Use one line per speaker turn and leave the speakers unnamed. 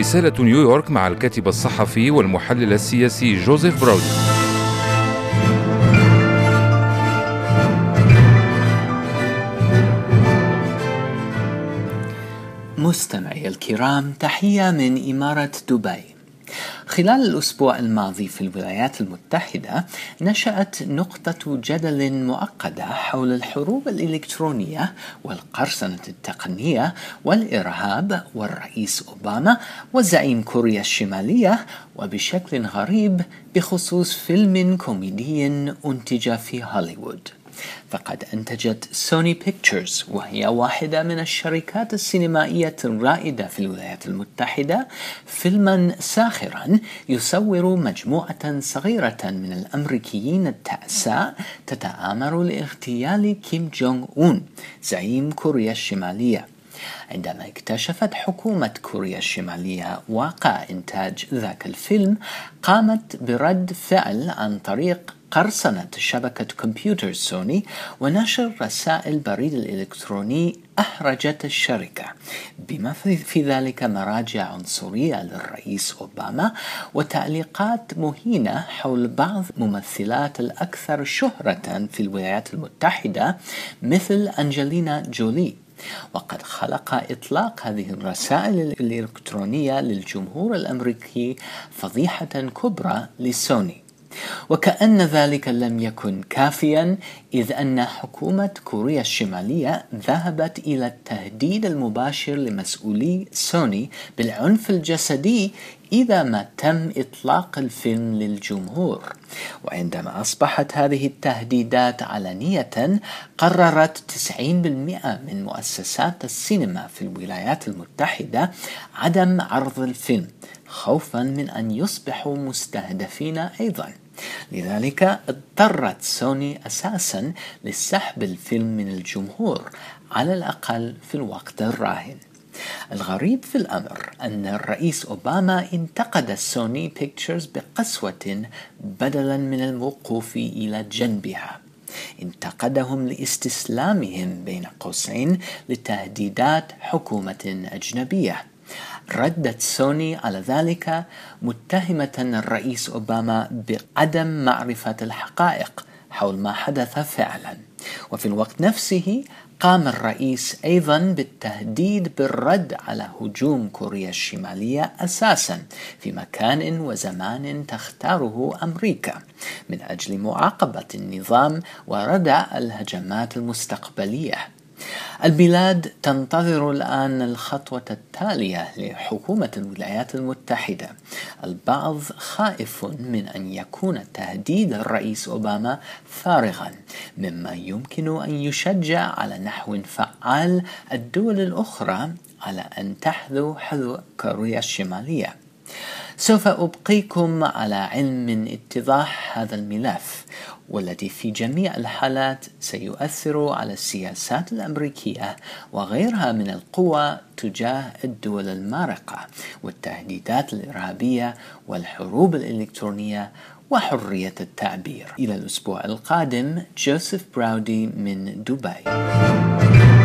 رسالة نيويورك مع الكاتب الصحفي والمحلل السياسي جوزيف براودي.
مستمعي الكرام تحية من إمارة دبي. خلال الأسبوع الماضي في الولايات المتحدة نشأت نقطة جدل معقدة حول الحروب الإلكترونية والقرصنة التقنية والإرهاب والرئيس أوباما وزعيم كوريا الشمالية وبشكل غريب بخصوص فيلم كوميدي أنتج في هوليوود. فقد أنتجت سوني بيكتشرز وهي واحدة من الشركات السينمائية الرائدة في الولايات المتحدة فيلما ساخرا يصور مجموعة صغيرة من الأمريكيين التعساء تتآمر لاغتيال كيم جونغ أون زعيم كوريا الشمالية. عندما اكتشفت حكومة كوريا الشمالية واقع إنتاج ذاك الفيلم قامت برد فعل عن طريق قرصنة شبكة كمبيوتر سوني ونشر رسائل بريد الإلكتروني أحرجت الشركة. بما في ذلك مراجع عنصرية للرئيس أوباما وتعليقات مهينة حول بعض ممثلات الأكثر شهرة في الولايات المتحدة مثل أنجلينا جولي. وقد خلق إطلاق هذه الرسائل الإلكترونية للجمهور الأمريكي فضيحة كبرى لسوني. وكأن ذلك لم يكن كافيا إذ أن حكومة كوريا الشمالية ذهبت إلى التهديد المباشر لمسؤولي سوني بالعنف الجسدي إذا ما تم إطلاق الفيلم للجمهور. وعندما أصبحت هذه التهديدات علنية قررت 90% من مؤسسات السينما في الولايات المتحدة عدم عرض الفيلم خوفا من أن يصبحوا مستهدفين أيضا. لذلك اضطرت سوني أساسا لسحب الفيلم من الجمهور على الأقل في الوقت الراهن. الغريب في الأمر أن الرئيس أوباما انتقد سوني بيكتشرز بقسوة بدلا من الوقوف إلى جنبها. انتقدهم لاستسلامهم بين قوسين لتهديدات حكومة أجنبية. ردت سوني على ذلك متهمة الرئيس أوباما بعدم معرفة الحقائق حول ما حدث فعلا. وفي الوقت نفسه قام الرئيس أيضا بالتهديد بالرد على هجوم كوريا الشمالية أساسا في مكان وزمان تختاره أمريكا. من أجل معاقبة النظام وردع الهجمات المستقبلية. البلاد تنتظر الآن الخطوة التالية لحكومة الولايات المتحدة. البعض خائف من أن يكون تهديد الرئيس أوباما فارغا مما يمكن أن يشجع على نحو فعال الدول الأخرى على أن تحذو حذو كوريا الشمالية. سوف أبقيكم على علم من اتضاح هذا الملف. والذي في جميع الحالات سيؤثر على السياسات الأمريكية وغيرها من القوى تجاه الدول المارقة والتهديدات الإرهابية والحروب الإلكترونية وحرية التعبير. إلى الأسبوع القادم جوزيف براودي من دبي.